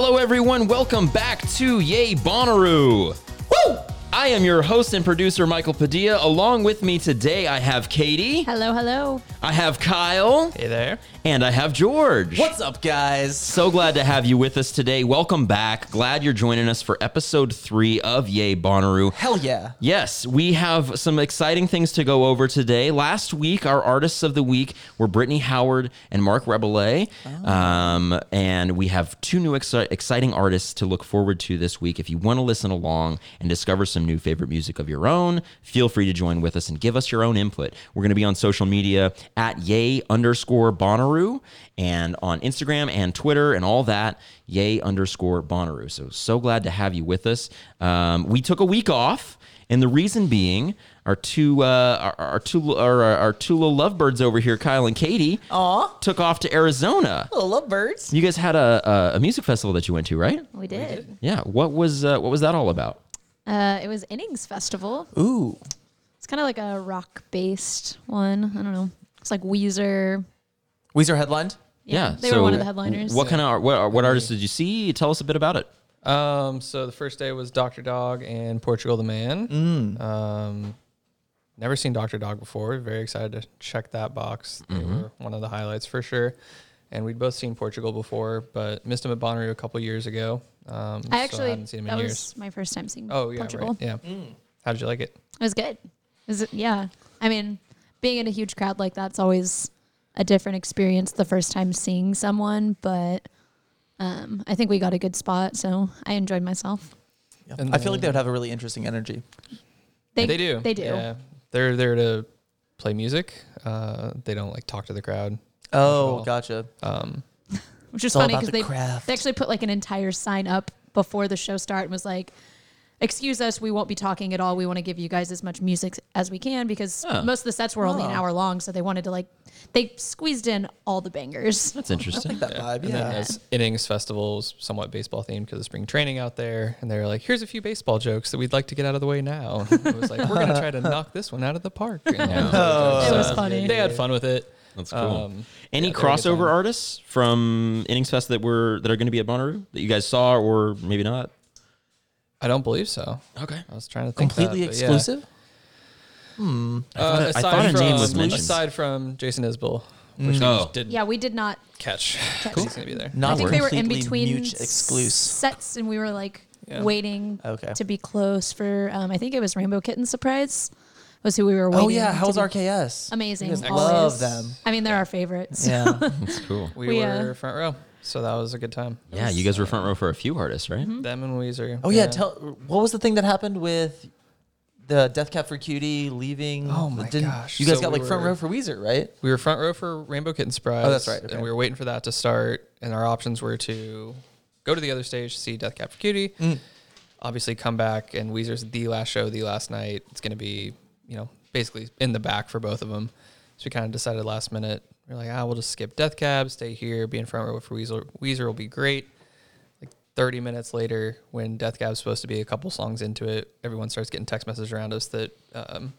Hello, everyone. Welcome back to Yay Bonnaroo. Woo! I am your host and producer, Michael Padilla. Along with me today, I have Katie, Hello, hello. I have Kyle, Hey there. and I have George. What's up, guys? So glad to have you with us today. Welcome back. Glad you're joining us for episode three of Yay Bonnaroo. Hell yeah. Yes, we have some exciting things to go over today. Last week, our artists of the week were Brittany Howard and Marc Rebillet. Um, and we have two new exci- exciting artists to look forward to this week. If you want to listen along and discover some new favorite music of your own, feel free to join with us and give us your own input. We're going to be on social media at yay underscore Bonnaroo and on Instagram and Twitter and all that, yay underscore Bonnaroo. So, so glad to have you with us. Um, we took a week off. And the reason being, our two uh, our, our two our, our two little lovebirds over here, Kyle and Katie, Aw. took off to Arizona. Little lovebirds. You guys had a, a a music festival that you went to, right? We did. Yeah. What was uh, what was that all about? Uh, it was Innings Festival. Ooh. It's kind of like a rock based one. I don't know. It's like Weezer. Weezer headlined. Yeah, they were one of the headliners. What kind of what what artists did you see? Tell us a bit about it. Um, so the first day was Dr. Dog and Portugal the Man. Mm. Um, never seen Dr. Dog before. Very excited to check that box. They Mm-hmm. were one of the highlights for sure. And we'd both seen Portugal before, but missed them at Bonnaroo a couple years ago. Um, so I actually hadn't seen them that in was my first time seeing Portugal. Oh yeah, Portugal. right. Yeah. Mm. How did you like it? It was good. Is it? Yeah. I mean, being in a huge crowd like that's always a different experience the first time seeing someone, but um, I think we got a good spot, so I enjoyed myself. Yeah. And I feel like they would have a really interesting energy. They, they do. They do. Yeah. They're there to play music. Uh, they don't like talk to the crowd. Oh, all. gotcha. Um, Which is all funny about because the they craft. they actually put like an entire sign up before the show start and was like, "Excuse us, we won't be talking at all. We want to give you guys as much music as we can because most of the sets were only an hour long, so they wanted to like they squeezed in all the bangers." That's interesting. That Yeah. vibe, And then yeah. as innings festivals, somewhat baseball themed because of spring training out there, and they were like, "Here's a few baseball jokes that we'd like to get out of the way now." And it was like, "We're gonna try to knock this one out of the park." And all Oh. It was So funny. They had fun with it. That's cool. Um, Any yeah, they had a good crossover artists from Innings Fest that were that are going to be at Bonnaroo that you guys saw or maybe not? I don't believe so. Okay. I was trying to think Completely that, but yeah. exclusive? Hmm. I thought, Uh, I aside thought a name from- was mentioned. Aside from Jason Isbell, which we Oh. didn't Yeah, we did not. catch. Catch. He's gonna be there. Not I think they were in between exclusive. sets, and we were like Yeah. waiting Okay. to be close for. Um, I think it was Rainbow Kitten Surprise was who we were waiting. Oh, yeah. to How's be- RKS? Amazing. You guys always. love them. I mean, they're our favorites. Yeah. That's cool. We, We, were uh, front row, so that was a good time. Yeah, you guys were front row for a few artists, right? Mm-hmm. Them and Weezer. oh, yeah. Tell what was the thing that happened with the Death Cab for Cutie leaving? Oh, my Didn't- gosh. You guys So got we like front were- row for Weezer, right? We were front row for Rainbow Kitten Surprise. Oh, that's right, okay. And we were waiting for that to start, and our options were to go to the other stage, see Death Cab for Cutie, Mm. obviously come back, and Weezer's the last show, the last night. It's going to be, you know, basically in the back for both of them. So we kind of decided last minute. We are like, ah, we'll just skip Death Cab, stay here, be in front row for Weezer. Weezer will be great. Like 30 minutes later, when Death Cab's supposed to be a couple songs into it, everyone starts getting text messages around us that um,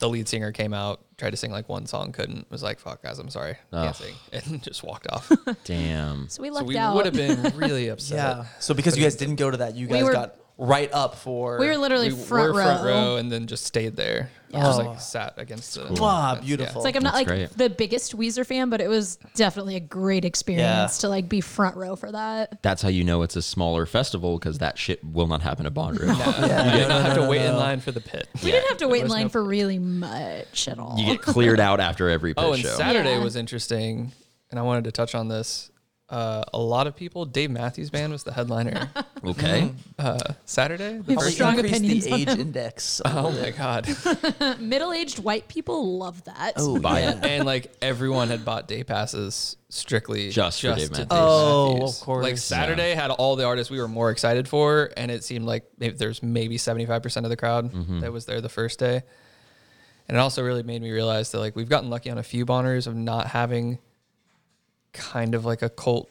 the lead singer came out, tried to sing like one song, couldn't, was like, fuck, guys, I'm sorry, Ugh. can't sing, and just walked off. Damn. So we so lucked we out. would have been really upset. Yeah. So because you guys didn't go to that, you We guys were- got right up for. we were literally we front were row. front row and then just stayed there. Yeah. Just like sat against the. Wow, fence, beautiful. It's like I'm not That's like great. the biggest Weezer fan, but it was definitely a great experience to like be front row for that. That's how you know it's a smaller festival because that shit will not happen at Bonnaroo. Yeah. You did no, not have no, to wait in line for the pit. We didn't have to wait in line no- for really much at all. You get cleared out after every pit Oh, and show. Saturday Yeah. was interesting, and I wanted to touch on this. Uh, a lot of people. Dave Matthews Band was the headliner. okay. uh, Saturday. The We have first strong increase opinions the age him. index. Oh my god. Middle-aged white people love that. Oh, Buy yeah. it. and like everyone had bought day passes strictly Just for Dave Matthews. Oh, Matthews. of course. Like Saturday had all the artists we were more excited for, and it seemed like there's maybe 75 percent of the crowd Mm-hmm. that was there the first day. And it also really made me realize that like we've gotten lucky on a few bonners of not having kind of like a cult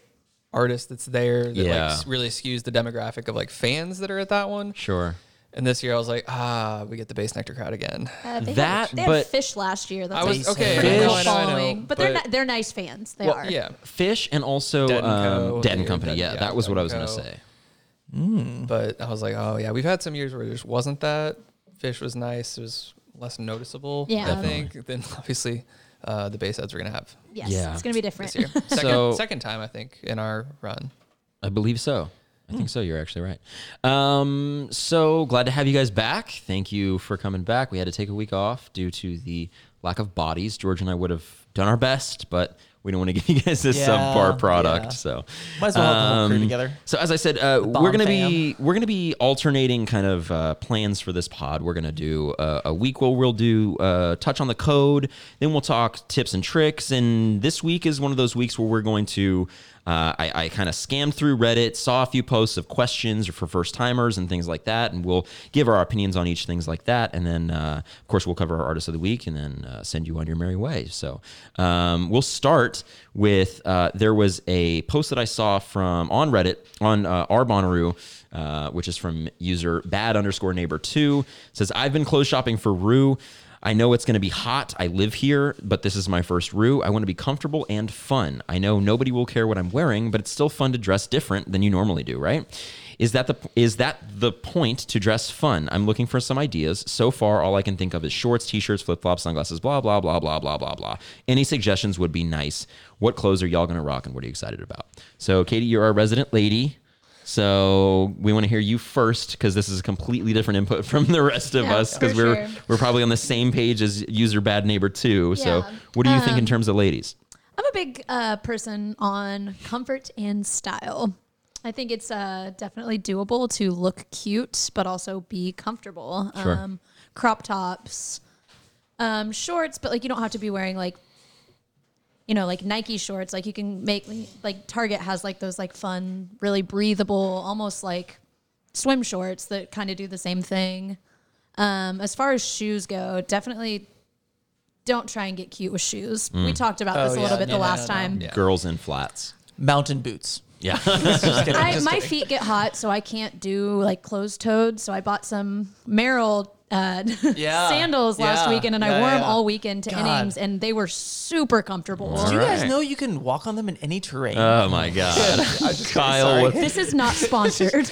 artist that's there that Yeah. like really skews the demographic of like fans that are at that one. Sure. And this year I was like, ah, we get the Bassnectar crowd again. Uh, they That, had, they had but- Phish last year. That's I what was- you okay, said. I know, I know, I know, following, but, they're but- not, they're nice fans. They Well, are. yeah. Phish and also Dead and um, Co. Dead and Or Company. Dead- Yeah, yeah, that was Dead what I and was going to Co. say. But I was like, oh yeah, we've had some years where there just wasn't that. Phish was nice. It was less noticeable. Yeah. I think than obviously uh, the base heads we're gonna have Yes, Yeah. it's gonna be different. this year. Second, So- second time I think in our run. I believe so. I think so. You're actually right. Um, so glad to have you guys back. Thank you for coming back. We had to take a week off due to the lack of bodies. George and I would have done our best, but we don't want to give you guys a Yeah, subpar product. yeah. So Might as well have the whole crew Um, together. So as I said, uh, we're gonna be we're gonna be alternating kind of uh, plans for this pod. We're gonna do uh, a week where we'll do uh, touch on the code, then we'll talk tips and tricks, and this week is one of those weeks where we're going to. Uh, I, I kind of scammed through Reddit, saw a few posts of questions for first timers and things like that, and we'll give our opinions on each things like that, and then uh, of course we'll cover our artist of the week, and then uh, send you on your merry way. So um, we'll start with uh, there was a post that I saw from on Reddit on uh, our Bonnaroo, uh, which is from user bad underscore neighbor two says I've been clothes shopping for Rue. I know it's going to be hot. I live here, but this is my first Rue. I want to be comfortable and fun. I know nobody will care what I'm wearing, but it's still fun to dress different than you normally do, right? Is that the is that the point to dress fun? I'm looking for some ideas. So far, all I can think of is shorts, t-shirts, flip-flops, sunglasses, blah blah blah blah blah blah blah. Any suggestions would be nice. What clothes are y'all gonna rock, and what are you excited about? So, Katie, you're our resident lady. So we want to hear you first because this is a completely different input from the rest of Yeah, us because we're sure. we're probably on the same page as user bad neighbor too. So what do you think in Um, terms of ladies? I'm a big uh, person on comfort and style. I think it's uh, definitely doable to look cute, but also be comfortable. Sure. Um, crop tops, um, shorts, but like you don't have to be wearing like, you know, like Nike shorts. Like you can make like Target has like those like fun, really breathable, almost like swim shorts that kind of do the same thing. Um, as far as shoes go, definitely don't try and get cute with shoes. We talked about this Oh, a little yeah, bit no, the no, last no, no. time. Yeah. Girls in flats. Mountain boots. Yeah. Just kidding. I, just my kidding. feet get hot, so I can't do like closed toed. So I bought some Merrell uh, Yeah. sandals last Yeah. weekend, and Yeah, I wore them all weekend to God. innings, and they were super comfortable. Do you guys Alright. know you can walk on them in any terrain? oh my God. Kyle, what, This is not sponsored.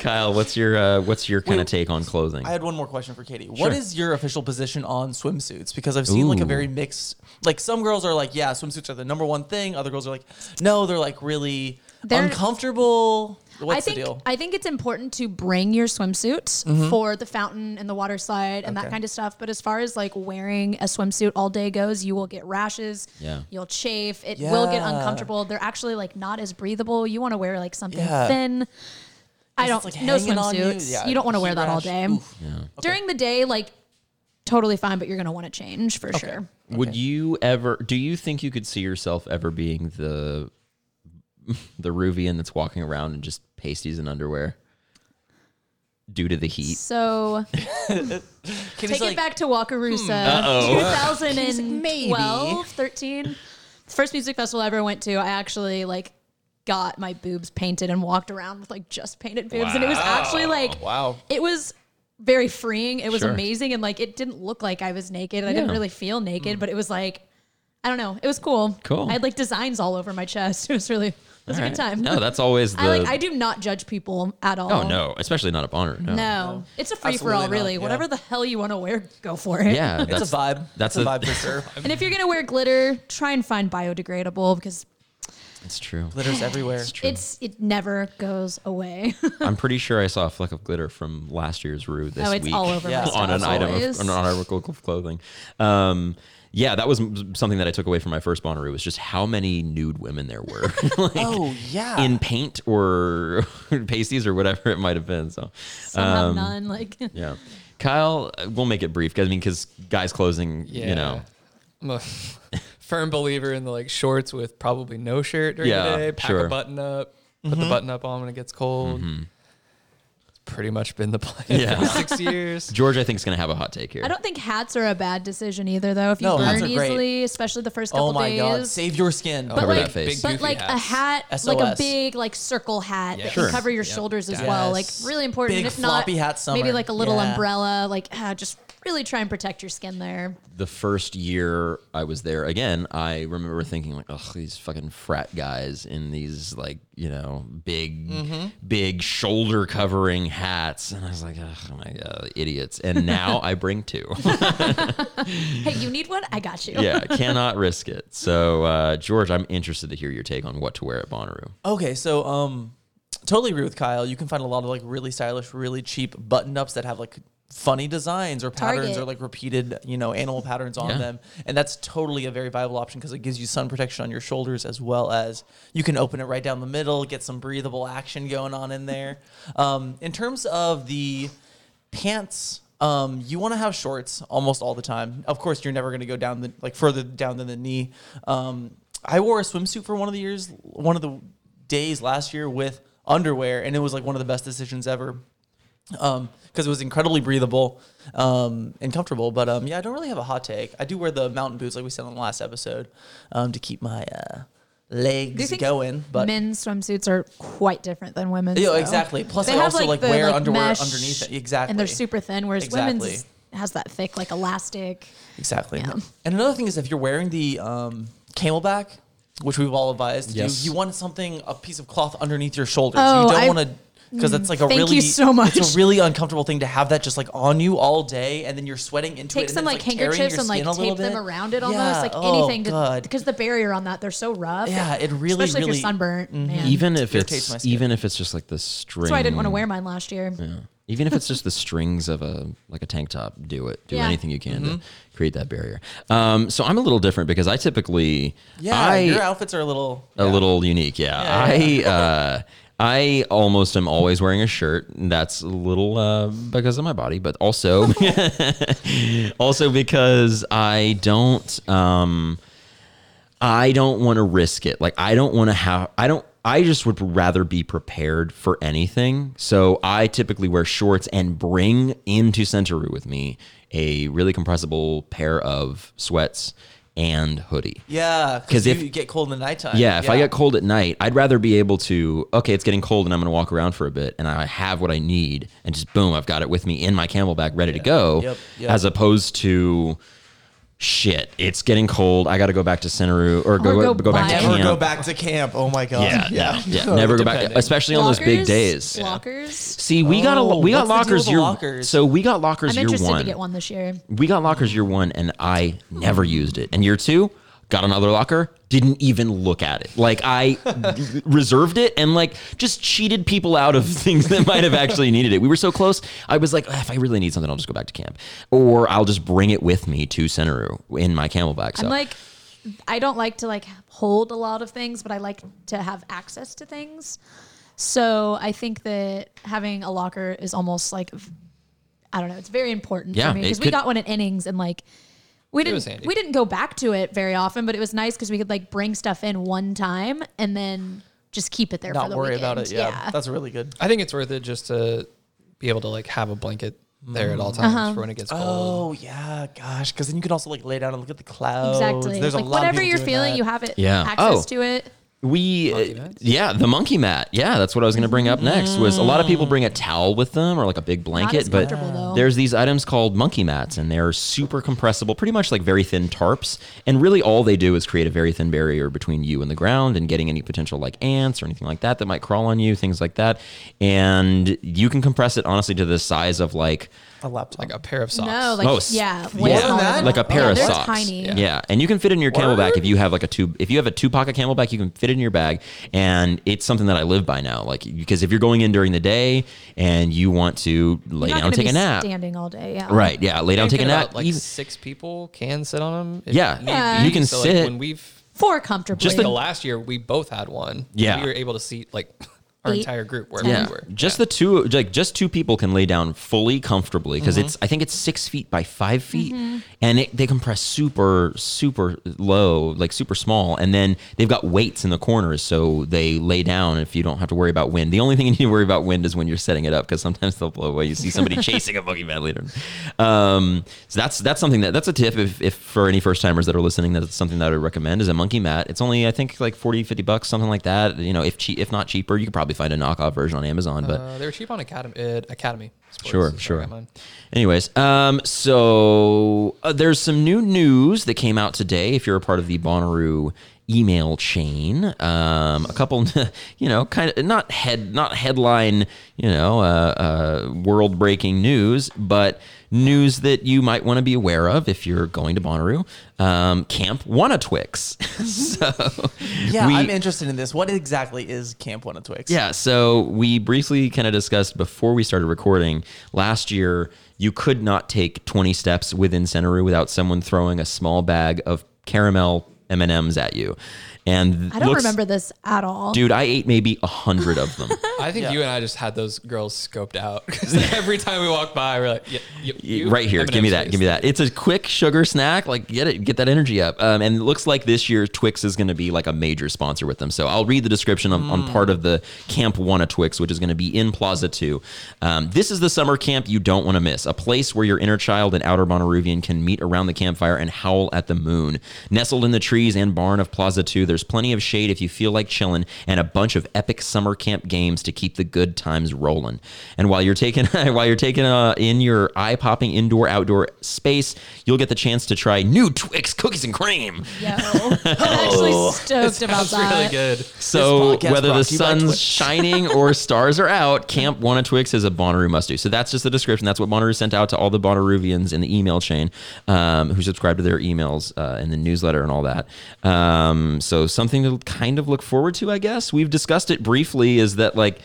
Kyle, what's your uh, what's your kind of take on clothing? I had one more question for Katie. What Sure. is your official position on swimsuits? Because I've seen like a very mixed. Like some girls are like, yeah, swimsuits are the number one thing. Other girls are like, no, they're like really They're- uncomfortable. What's I think the deal? I think it's important to bring your swimsuit mm-hmm. for the fountain and the water slide and that kind of stuff. But as far as like wearing a swimsuit all day goes, you will get rashes. Yeah. You'll chafe. It will get uncomfortable. They're actually like not as breathable. You want to wear like something Yeah. thin. I don't like, no hanging on you. swimsuits. Yeah, you don't want to wear that all rash. day. Oof. During the day, like totally fine, but you're gonna want to change for sure. Would you ever? Do you think you could see yourself ever being the the Ruvian that's walking around in just pasties and underwear due to the heat? So take like, it back to Wakarusa, hmm, Uh-oh. 2012, 13. The first music festival I ever went to, I actually like got my boobs painted and walked around with like just painted boobs, and it was actually like Wow. it was very freeing. It was Sure. amazing, and like it didn't look like I was naked. I didn't really feel naked, hmm. but it was like I don't know. It was cool. Cool. I had like designs all over my chest. It was really it was a All good time. No, that's always the. I like I do not judge people at all. Oh no, especially not a boner. No. No, it's a free for all, Absolutely not, really. yeah. Whatever the hell you want to wear, go for it. Yeah, It's that's a vibe. that's That's a a- vibe for sure. And if you're gonna wear glitter, try and find biodegradable because It's true. Glitters everywhere. It's true. it's it never goes away. I'm pretty sure I saw a fleck of glitter from last year's Rue this oh, it's week all over Yeah. my stuff. on an item always. of, on an article of clothing. Um, yeah, that was something that I took away from my first Bonnaroo was just how many nude women there were, like, Oh yeah. in paint or pasties or whatever it might have been. So, Some have um, none. Like yeah. Kyle, uh, we'll make it brief because I mean, because guys closing, Yeah. you know, I'm a firm believer in the like shorts with probably no shirt during Yeah, the day. Pack sure. a button up, put the button up on when it gets cold. It's pretty much been the plan Yeah. for six years. George, I think is going to have a hot take here. I don't think hats are a bad decision either, though. If you No, burn easily, especially the first couple Oh my days. god, save your skin. but Cover like, that face. Big but goofy like a hats. hat, like a big like circle hat Yeah. that Sure. can cover your Yep. shoulders as Yes. well. Like really important. Big if not, floppy hat maybe like a little Yeah. umbrella. Like ah, just really try and protect your skin there. the first year I was there again, I remember thinking like, "Ugh, these fucking frat guys in these like you know big, Mm-hmm. big shoulder covering hats," and I was like, "Oh my god, idiots!" And now I bring two. Hey, you need one? I got you. yeah, I cannot risk it. So, uh, George, I'm interested to hear your take on what to wear at Bonnaroo. Okay, so um, totally agree with Kyle. You can find a lot of like really stylish, really cheap button ups that have like funny designs or patterns Target. or like repeated, you know, animal patterns on Yeah. them, and that's totally a very viable option because it gives you sun protection on your shoulders as well as you can open it right down the middle, get some breathable action going on in there. Um, in terms of the pants. Um, you want to have shorts almost all the time. Of course, you're never going to go down the like further down than the knee. Um, I wore a swimsuit for one of the years, one of the days last year with underwear, and it was like one of the best decisions ever because it was incredibly breathable um, and comfortable. But um, yeah, I don't really have a hot take. I do wear the mountain boots like we said on the last episode um, to keep my uh, legs going. But men's swimsuits are quite different than women's. Yeah, though? exactly. Plus, They I also like, the, wear like, underwear mesh, underneath it. Exactly. and they're super thin, whereas Exactly. women's has that thick like elastic. Exactly. Yeah. And another thing is if you're wearing the um, CamelBak, which we've all advised, Yes. you, you want something, a piece of cloth underneath your shoulders. Oh, you don't I- want to, because that's like a thank you really, so much. it's a really uncomfortable thing to have that just like on you all day, and then you're sweating into Take it. and some then like it's, tearing handkerchiefs your and like skin a little tape them bit. around it almost, Yeah. like Oh, anything to, God. because the barrier on that they're so rough. Yeah, it really, especially if really- you're sunburnt. Man. Even if irritates my it's skin. even if it's just like the string. that's why I didn't want to wear mine last year. Yeah. Even if it's just the strings of a like a tank top, do it. Do Yeah. anything you can Mm-hmm. to create that barrier. Um, so I'm a little different because I typically Yeah, I your outfits are a little. a yeah. little unique. Yeah, I uh, I almost am always wearing a shirt. That's a little uh, because of my body, but also also because I don't um, I don't want to risk it. Like I don't want to have I don't I just would rather be prepared for anything. So I typically wear shorts and bring into Centeroo with me a really compressible pair of sweats and hoodie. Yeah, because if- you get cold in the nighttime. Yeah, if I get cold at night, I'd rather be able to, okay, it's getting cold and I'm going to walk around for a bit and I have what I need and just boom, I've got it with me in my CamelBak ready to go Yep, yep. as opposed to shit, it's getting cold. I got to go back to Centeroo or go, go go, back to buy- Never camp. go back to camp. Oh my god. Yeah, yeah, yeah. Never go back, Depending. especially on those big days. Lockers. See, we got a Oh, we got oh, what's lockers with year. lockers? So we got lockers I'm year interested one. to get one this year. We got lockers year one, and I never used it. And year two, got another locker, didn't even look at it. Like I reserved it and like just cheated people out of things that might have actually needed it. We were so close. I was like, "Ah, if I really need something, I'll just go back to camp, or I'll just bring it with me to Centeroo in my CamelBak. So I'm like, I don't like to like hold a lot of things, but I like to have access to things. So I think that having a locker is almost like, I don't know, it's very important Yeah, for me because we got one at innings and like. We didn't. handy. We didn't go back to it very often, but it was nice because we could like bring stuff in one time and then just keep it there. for Not the worry weekend. about it. Yeah, that's really good. I think it's worth it just to be able to like have a blanket there at all times Uh-huh. for when it gets cold. Oh yeah, gosh, because then you can also like lay down and look at the clouds. exactly. There's like a lot of whatever people you're feeling, that. you have it. Yeah. Access Oh. to it. We, Monkey uh, mats? yeah, the monkey mat. Yeah, that's what I was going to bring up next. Was a lot of people bring a towel with them or like a big blanket, but though. there's these items called monkey mats, and they're super compressible, pretty much like very thin tarps. And really, all they do is create a very thin barrier between you and the ground, and getting any potential like ants or anything like that that might crawl on you, things like that. And you can compress it honestly to the size of like a laptop. Like a pair of socks. No, like Oh, s- yeah, yeah. More than smaller that? than like a pair yeah, of they're socks. Tiny. Yeah. and you can fit it in your CamelBak if you have like a two. If you have a two pocket CamelBak, you can fit it in your bag, and it's something that I live by now. Like because if you're going in during the day and you want to lay You're not down, and gonna take be a nap, Standing all day. Yeah. right? Yeah, lay down, take a Thinking nap. about, Like even- six people can sit on them. if Yeah. need Yeah. You can so, like, sit. when we've For comfortably. just the last year, we both had one. Yeah. we were able to seat like our Eight, entire group wherever Yeah, we were. just Yeah. the two, like just two people can lay down fully comfortably because Mm-hmm. it's. I think it's six feet by five feet, and it, they compress super, super low, like super small, and then they've got weights in the corners, so they lay down if you don't have to worry about wind. The only thing you need to worry about wind is when you're setting it up because sometimes they'll blow away. You see somebody chasing a boogeyman later. Um, so that's that's something that that's a tip if, if for any first timers that are listening, that's something that I would recommend is a monkey mat. It's only I think like 40, 50 bucks, something like that. You know, if cheap, if not cheaper, you could probably find a knockoff version on Amazon, but. Uh, they were cheap on Academy. Uh, Academy. Sports, Sure, is where I sure. Anyways, um, so uh, there's some new news that came out today. If you're a part of the Bonnaroo email chain, um, a couple, you know, kind of not head, not headline, you know, uh, uh, world breaking news, but news that you might want to be aware of if you're going to Bonnaroo. Um, Camp Twix. so Yeah, we- I'm interested in this. What exactly is Camp One of Twix? yeah, so we briefly kind of discussed before we started recording last year. You could not take 20 steps within Centeroo without someone throwing a small bag of caramel M and M's at you. And I don't looks- remember this at all. dude. I ate maybe a hundred of them. I think Yeah. you and I just had those girls scoped out because every time we walk by, we're like, yeah, you, you, right here, give me M&M's, that, please. give me that. It's a quick sugar snack. Like get it, get that energy up. Um, and it looks like this year Twix is going to be like a major sponsor with them. So I'll read the description on, on part of the Camp One of Twix, which is going to be in Plaza Two. Um, this is the summer camp you don't want to miss. A place where your inner child and outer Bonnaroovian can meet around the campfire and howl at the moon. Nestled in the trees and barn of Plaza Two, there's plenty of shade if you feel like chilling, and a bunch of epic summer camp games to keep the good times rolling. And while you're taking while you're taking uh, in your eye popping indoor outdoor space, you'll get the chance to try new Twix cookies and cream. Yo, I'm actually stoked about Sounds that. really good. So whether the brought to you by sun's shining or stars are out, Camp One of Twix is a Bonnaroo must do. So that's just the description. That's what Bonnaroo sent out to all the Bonnaroovians in the email chain um, who subscribe to their emails uh, in the newsletter and all that. Um, so something to kind of look forward to, I guess. We've discussed it briefly. Is that like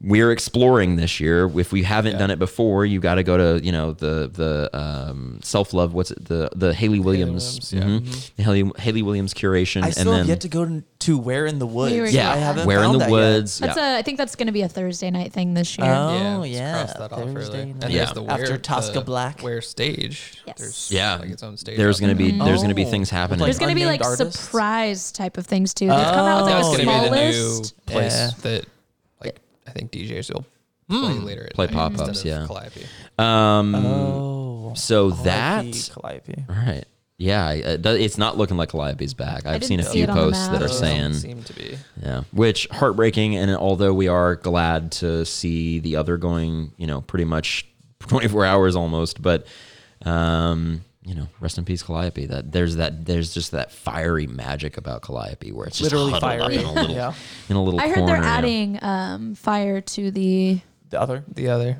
we're exploring this year. If we haven't done it before, you got to go to you know the the um, self love. What's it the the Hayley Williams, Williams, yeah. mhm. the Hayley Hayley Williams curation, I and still then have yet to go to, to Where in the Woods. We yeah, I haven't where in the that yet. woods. That's yeah. a. I think that's going to be a Thursday night thing this year. Oh, yeah, yeah, cross that. Thursday And night. Yeah. there's the After where, Tosca the Black. where stage. Yes. There's Yeah, like its own stage. there's gonna there. be there's gonna be Oh. things happening. There's going to be like artists? surprise type of things too. They've come out with like a small list. new place that, like, I think DJs will play later. At Play night pop-ups, instead of yeah. Calliope. um, Oh. so R.I.P. that Calliope. all right, yeah, I- it does- it's not looking like Calliope's back. I've seen a didn't see few it on the posts that map. are Doesn't saying seem to be. yeah, which heartbreaking. And although we are glad to see the other going, you know, pretty much 24 hours almost, but um, you know, rest in peace, Calliope. That there's that there's just that fiery magic about Calliope where it's just Literally huddled up in a little Yeah. in a little I heard corner. they're yeah. adding um, fire to the. The other. The other.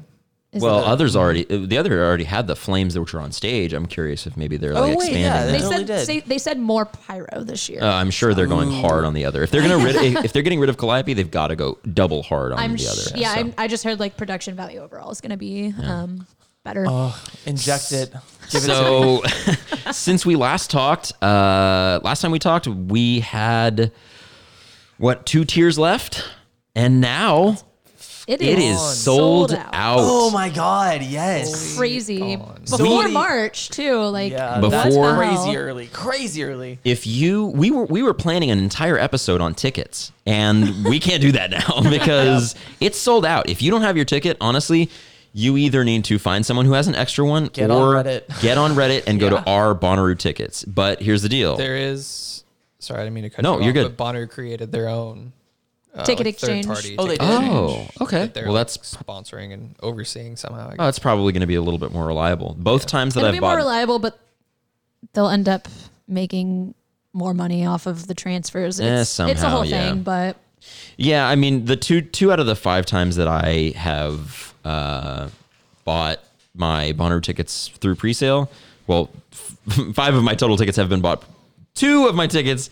Is Well, it, others already. The other already had the flames that were on stage. I'm curious if maybe they're Oh, like wait, expanding. yeah, that. they totally said did. say, they said more pyro this year. Uh, I'm sure they're going hard on the other. If they're gonna rid, if they're getting rid of Calliope, they've got to go double hard on I'm the other. yeah. so. I'm, I just heard like production value overall is going to be um, better. Oh, inject it. Give it to me. so since we last talked, uh, last time we talked, we had what two tiers left, and now it it is sold, out. Oh my God! Yes. Crazy gone. before many- March too. Like Yeah, what that's the Before- crazy early. Crazy early. if you we were we were planning an entire episode on tickets and we can't do that now because it's sold out if you don't have your ticket honestly you either need to find someone who has an extra one Get on or Reddit. get on reddit and go Yeah. to our Bonnaroo tickets but here's the deal There is. Sorry, I didn't mean to cut No, you you're off, good. But Bonner created their own uh, Ticket like, exchange. third-party Oh, they ticket did? oh okay that they're, well like, that's sponsoring and overseeing somehow. I oh, that's probably going to be a little bit more reliable both times that It'll i've be more reliable, but they'll end up making more money off of the transfers. Eh, It's, it's a whole yeah. thing, but Yeah, I mean the two two out of the five times that I have uh, bought my Bonnaroo tickets through presale, well, f- five of my total tickets have been bought. Two of my tickets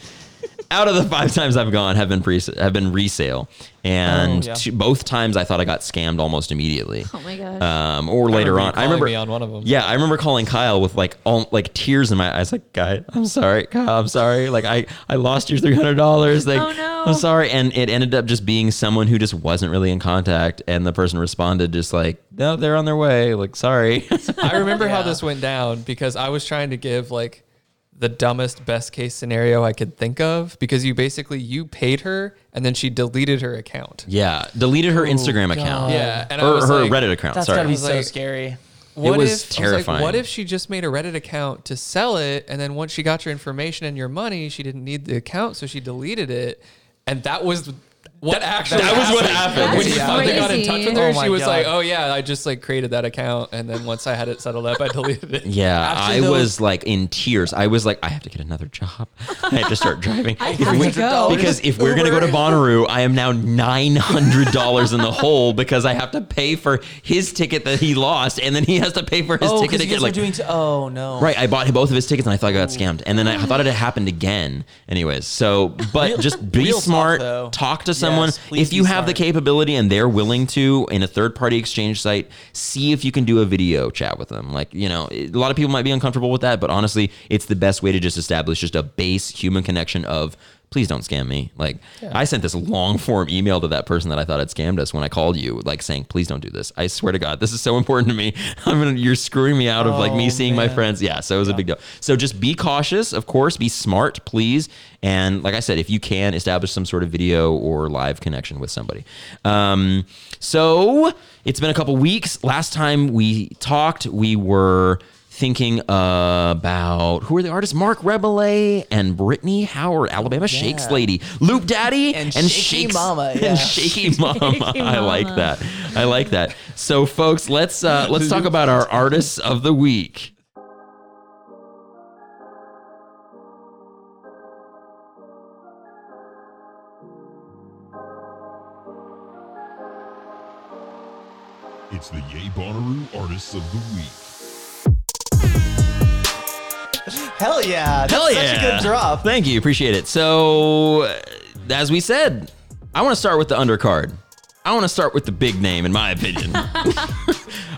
out of the five times I've gone have been pre have been resale, and Oh, yeah. two, both times I thought I got scammed almost immediately. Oh my gosh. Um, or later on, I remember me on one of 'em. Yeah, I remember calling Kyle with like all like tears in my eyes, like, "Guy, I'm sorry, Kyle, I'm sorry. Like, I I lost your three hundred dollars. Like, Oh, no. I'm sorry." And it ended up just being someone who just wasn't really in contact, and the person responded just like, "No, they're on their way. Like, sorry." I remember how this went down because I was trying to give like the dumbest best case scenario I could think of because you basically you paid her and then she deleted her account. yeah, deleted her oh, Instagram account. Yeah, and I or was her like, Reddit account. That's sorry. gotta be was so like- scary. What was if I was like, terrifying. what if she just made a Reddit account to sell it and then once she got your information and your money, she didn't need the account, so she deleted it, and that was what actually that was what happened. When you That's finally got in touch with her, Oh she was God. like, "Oh yeah, I just like created that account, and then once I had it settled up, I deleted it." Yeah, Actually, I though- was like in tears. I was like, I have to get another job. I have to start driving. I If have we- to go. Because if we're gonna go to Uber. Bonnaroo, I am now nine hundred dollars in the hole because I have to pay for his ticket that he lost, and then he has to pay for his oh, ticket because you again. guys Like, doing. T- oh no. right, I bought both of his tickets, and I thought I got scammed, and then I thought it had happened again. Anyways, so but just be real smart. though. talk to someone Yes, please if you have the capability and they're willing to in a third party exchange site see if you can do a video chat with them. Like you know a lot of people might be uncomfortable with that but honestly it's the best way to just establish just a base human connection of please don't scam me. Like i sent this long form email to that person that i thought had scammed us when i called you like saying please don't do this. I swear to god this is so important to me. I'm gonna you're screwing me out of like me Oh, seeing my friends. Yeah so it was a big deal. So just be cautious of course. Be smart please. And like i said if you can establish some sort of video or live connection with somebody. Um, so it's been a couple weeks. Last time we talked we were thinking about who are the artists? Marc Rebillet and brittany howard alabama shakes lady. Loop daddy And and, Shaky shakes Mama, yeah. and shaky mama. Shaky i like that. I like that. So folks let's uh let's talk about our artists of the week. It's the Yay Bonnaroo Artists of the Week. Hell yeah. That's Hell such yeah. a good drop. Thank you. Appreciate it. So, uh, as we said, I want to start with the undercard. I want to start with the big name, in my opinion.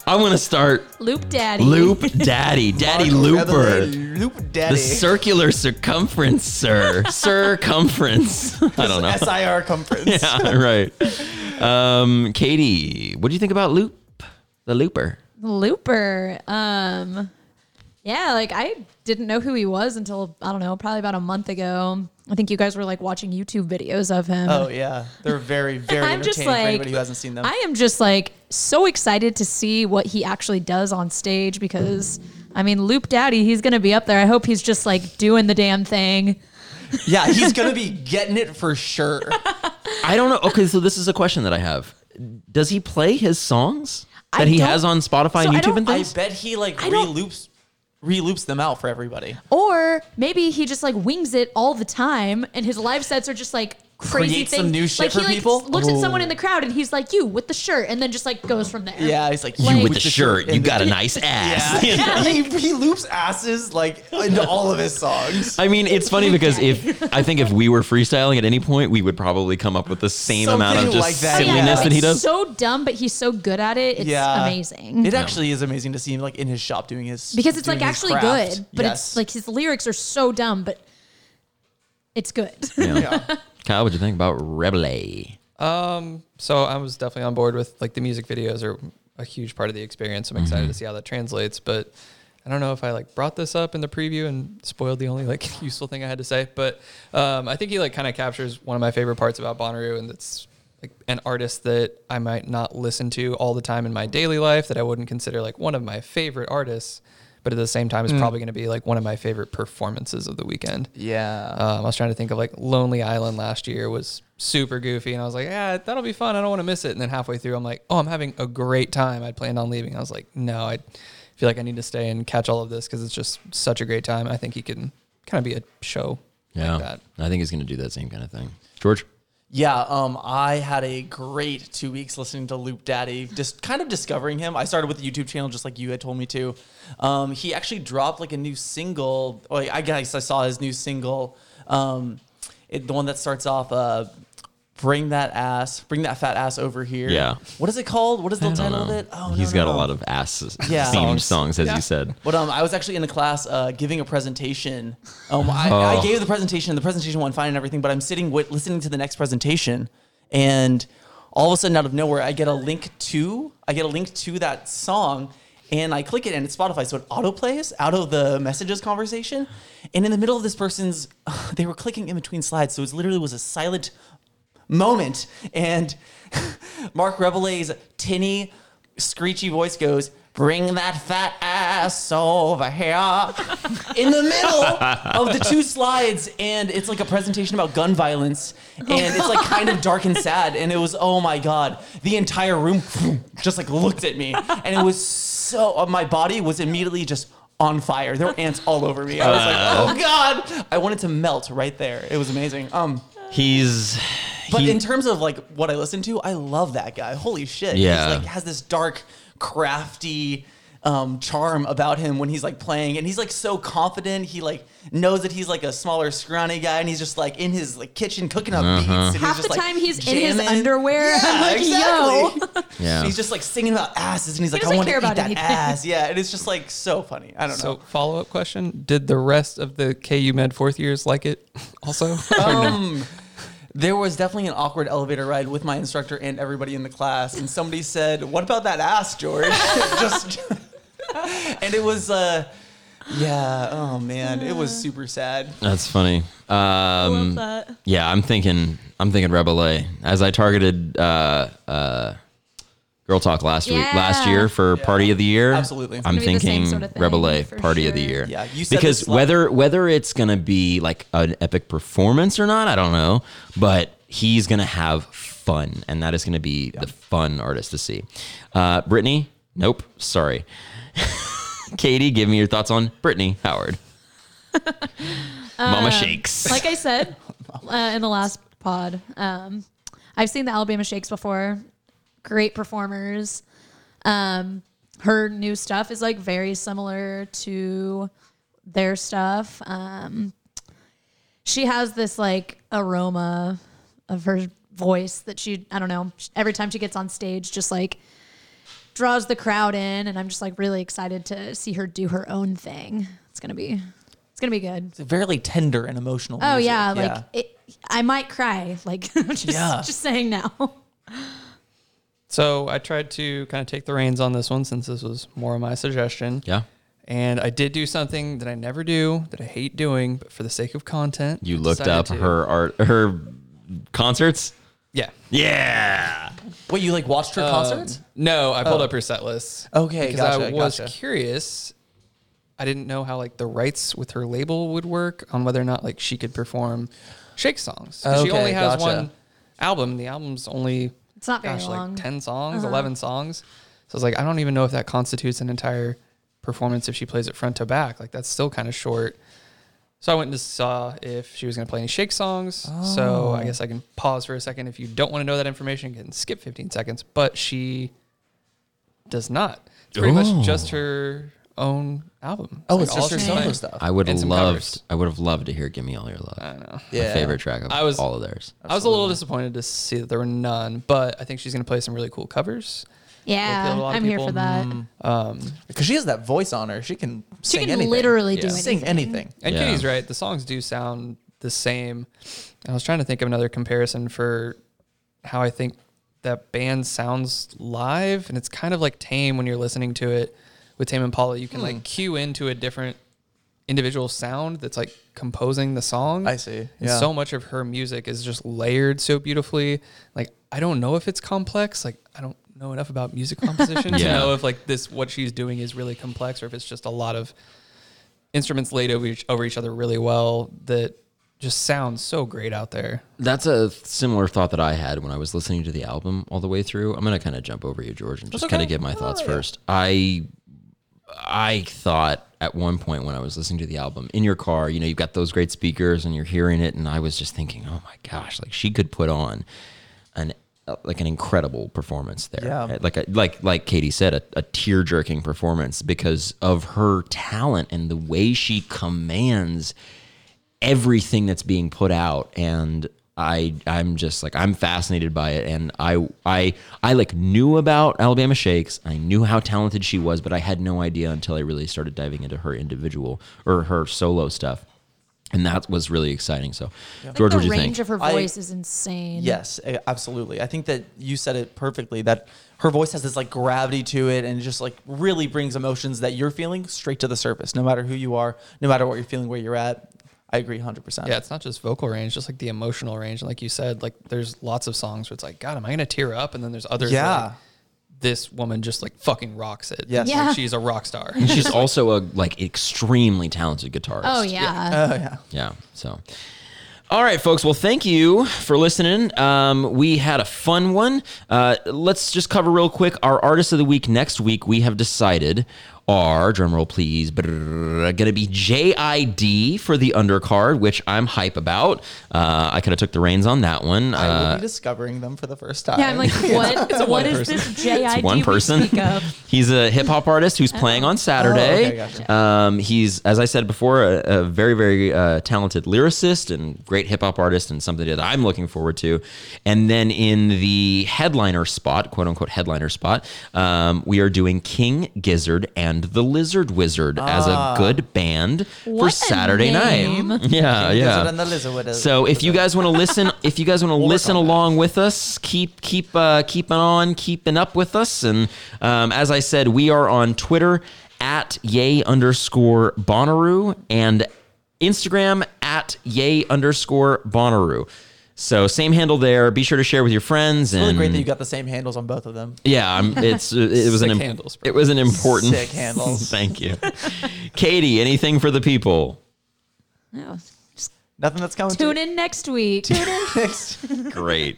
I want to start Loop Daddy. Loop Daddy, Daddy Mark Looper. Loop Daddy. The circular circumference, sir. Circumference. I don't know. SIR conference. Yeah, right. Um, Katie, what do you think about Loop? The Looper. Looper. Um, yeah, like I didn't know who he was until I don't know, probably about a month ago. I think you guys were like watching YouTube videos of him. Oh yeah, they're very very I'm just entertaining for like anybody who hasn't seen them. I am just like so excited to see what he actually does on stage because I mean, Loop Daddy, he's gonna be up there. I hope he's just like doing the damn thing. yeah, he's gonna be getting it for sure. I don't know. Okay, so this is a question that I have. Does he play his songs I that he don't- has on Spotify so and I YouTube don't- and I things? bet he like I don't- re-loops re-loops them out for everybody. Or maybe he just like wings it all the time, and his live sets are just like crazy Create things. some new shit like for he like people? looks at someone in the crowd, and he's like, "You with the shirt," and then just like goes from there. Yeah, he's like you Like- with with the shirt, you got a nice ass. Yeah, he, he loops asses like into all of his songs. I mean, it's funny because if I think if we were freestyling at any point, we would probably come up with the same amount of just like that, silliness yeah. that he does. So dumb, but he's so good at it. It's yeah, amazing. It actually is amazing to see him like in his shop doing his because it's like actually craft. good, but Yes. it's like his lyrics are so dumb, but it's good. Yeah. Kyle, what'd you think about Rebillet? Um, so I was definitely on board with like the music videos are a huge part of the experience. I'm excited Mm-hmm. to see how that translates, but I don't know if I like brought this up in the preview and spoiled the only like useful thing I had to say. But um, I think he like kind of captures one of my favorite parts about Bonnaroo, and it's like an artist that I might not listen to all the time in my daily life that I wouldn't consider like one of my favorite artists, but at the same time is probably going to be like one of my favorite performances of the weekend. yeah. Um, I was trying to think of like Lonely Island last year was super goofy, and I was like, yeah, that'll be fun. I don't want to miss it. And then halfway through, I'm like, oh, I'm having a great time. I'd planned on leaving. I was like, no, I feel like I need to stay and catch all of this because it's just such a great time. I think he can kind of be a show Yeah, like that. I think he's going to do that same kind of thing. George, Yeah, um, I had a great two weeks listening to Loop Daddy, just kind of discovering him. I started with the YouTube channel just like you had told me to. Um, he actually dropped like a new single. I guess I saw his new single. Um, it, the one that starts off, uh, "Bring that ass, bring that fat ass over here." Yeah. What is it called? What is the title of it? Oh, no, He's got no. a lot of ass Yeah. themed Songs. songs, as Yeah. you said. But um, I was actually in a class uh, giving a presentation. Um, I, Oh. I gave the presentation. The presentation went fine and everything. But I'm sitting with listening to the next presentation, and all of a sudden, out of nowhere, I get a link to I get a link to that song, and I click it, and it's Spotify, so it auto plays out of the messages conversation. And in the middle of this person's, they were clicking in between slides, so it literally was a silent moment. And Mark Rebillet's tinny, screechy voice goes, Bring that fat ass over here. In the middle of the two slides, and it's like a presentation about gun violence, and it's like kind of dark and sad. And it was, oh my God, the entire room just like looked at me. And it was so, uh, my body was immediately just on fire. There were ants all over me. I was like, oh God. I wanted to melt right there. It was amazing. Um, He's. But he- in terms of like what I listen to, I love that guy. Holy shit. Yeah. He's like has this dark, crafty um, charm about him when he's like playing and he's like so confident. He like knows that he's like a smaller, scrawny guy and he's just like in his like kitchen cooking up beats. And he's Half just, the like, time he's in his underwear. Yeah, I'm like, yo. exactly. Yeah. He's just like singing about asses and he's like, I doesn't want to care eat about that anything. ass. Yeah. And it's just like so funny. I don't So know. So follow up question: Did the rest of the KU Med fourth years like it also? Um, there was definitely an awkward elevator ride with my instructor and everybody in the class, and somebody said, "What about that ass, George?" Just, and it was, uh, yeah. Oh man, it was super sad. That's funny. Um, that. Yeah, I'm thinking. I'm thinking Rebillet. As I targeted uh, uh, Girl Talk last week, last year for Party of the Year. Absolutely. I'm gonna be the same thinking sort of thing, Rebillet, for Party of the sure. Year. Yeah, you said because this la- whether whether it's gonna be like an epic performance or not, I don't know. But he's gonna have fun, and that is gonna be the fun artist to see. Uh, Brittany, nope, sorry. Katie, give me your thoughts on Brittany Howard. Mama Shakes. like I said uh, in the last pod, um, I've seen the Alabama Shakes before. Great performers. Um, her new stuff is like very similar to their stuff. Um, she has this like aroma of her voice that she, I don't know, every time she gets on stage, just like draws the crowd in. And I'm just like really excited to see her do her own thing. It's going to be, it's to be good. It's very tender and emotional. Oh music. yeah, like it, I might cry. Like just Yeah. just saying now. so I tried to kind of take the reins on this one since this was more of my suggestion. yeah. And I did do something that I never do, that I hate doing, but for the sake of content, You I looked up to. her art, her concerts. Yeah. Yeah. Wait, you like watched her Um, concerts? No, I pulled up her set list. Okay, because I gotcha, was gotcha. curious. I didn't know how like the rights with her label would work on whether or not like she could perform shake songs. 'Cause she only has gotcha. one album. The album's only It's not very gosh, long. like ten songs, Uh-huh. eleven songs. So I was like, I don't even know if that constitutes an entire performance if she plays it front to back. Like that's still kind of short. So I went and saw if she was going to play any shake songs. So Oh. I guess I can pause for a second. If you don't want to know that information, you can skip 15 seconds. But she does not. It's pretty Oh. much just her own album. Oh, like it's all just her solo playing. stuff. I would And have some loved. covers. I would have loved to hear "Give Me All Your Love." I know. My Yeah. favorite track of I was- all of theirs. I was a little disappointed to see that there were none, but I think she's going to play some really cool covers. yeah, appeal to a lot of I'm here people. for that. Um, Because she has that voice on her. She can She sing can anything. literally do anything. sing anything. And Yeah. Katie's right. The songs do sound the same. I was trying to think of another comparison for how I think that band sounds live, and it's kind of like Tame when you're listening to it with Tame Impala. You can Hmm. like cue into a different individual sound that's like composing the song. I see. And Yeah. so much of her music is just layered so beautifully. Like I don't know if it's complex. Like I don't know enough about music composition to Yeah. know if like this what she's doing is really complex or if it's just a lot of instruments laid over each over each other really well that just sounds so great out there. That's a similar thought that I had when I was listening to the album all the way through. I'm gonna kind of jump over you, George, and just okay. kind of give my thoughts first. I I thought at one point when I was listening to the album in your car, you know, you've got those great speakers and you're hearing it, and I was just thinking, oh my gosh, like she could put on an uh, like an incredible performance there, Yeah. like a, like like Katie said, a, a tear jerking performance because of her talent and the way she commands everything that's being put out and I I'm just like I'm fascinated by it and I I I like knew about Alabama Shakes. I knew how talented she was, but I had no idea until I really started diving into her individual or her solo stuff. And that was really exciting. So, George, the what do you range think? of her I- voice is insane. Yes, eh, absolutely. I think that you said it perfectly. That her voice has this like gravity to it, and just like really brings emotions that you're feeling straight to the surface. No matter who you are, no matter what you're feeling, where you're at. I agree, hundred percent. Yeah, it's not just vocal range, just like the emotional range. And like you said, like there's lots of songs where it's like, God, am I gonna tear up? And then there's others. where, Yeah. like, this woman just like fucking rocks it. Yes. Like, Yeah. she's a rock star. And she's also a like extremely talented guitarist. Oh yeah. Oh yeah. Yeah. So, all right, folks. Well, thank you for listening. Um, we had a fun one. Uh, let's just cover real quick our artist of the week next week. We have decided are drum roll please, going to be JID for the undercard, which I'm hype about. Uh, I kind of took the reins on that one. I will Uh, be discovering them for the first time. Yeah, I'm like, what? what is this JID one we person. speak of? He's a hip hop artist who's playing on Saturday. Oh, okay, gotcha. um, he's, as I said before, a, a very, very uh, talented lyricist and great hip hop artist, and something that I'm looking forward to. And then in the headliner spot, quote unquote headliner spot, um, we are doing King Gizzard and the Lizard Wizard as a good band for What a Saturday name. night. Yeah, King yeah. Gizzard and the Lizard Wizard. So if you guys want to listen, if you guys want to listen along with us, keep keep uh, keeping on, keeping up with us. And um, as I said, we are on Twitter at yay underscore Bonnaroo and Instagram at yay underscore Bonnaroo. So same handle there. Be sure to share with your friends. It's really and great that you got the same handles on both of them. yeah, I'm, it's it was an Sick im- handles, bro. it was an important Sick handles. Thank you, Katie. Anything for the people? No, just Nothing that's coming. tune in next week. Tune in. next. Great,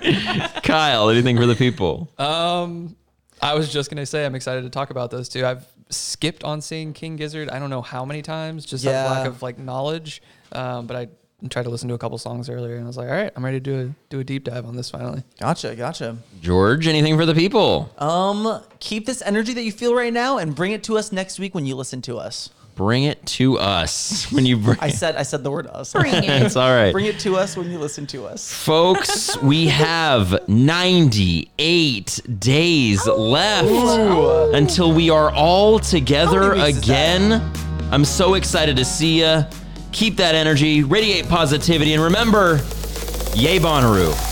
Kyle. Anything for the people? Um, I was just gonna say I'm excited to talk about those two. I've skipped on seeing King Gizzard. I don't know how many times, just out of Yeah. lack of like knowledge. Um, but I tried to listen to a couple songs earlier, and I was like, all right, I'm ready to do a do a deep dive on this finally. Gotcha, gotcha. George, anything for the people? Um, keep this energy that you feel right now and bring it to us next week when you listen to us. Bring it to us when you bring. I said I said the word us. Bring it. it's all right. Bring it to us when you listen to us. Folks, we have 98 days left until we are all together How many weeks is again. I'm so excited to see you. Keep that energy, radiate positivity, and remember, yay Bonnaroo.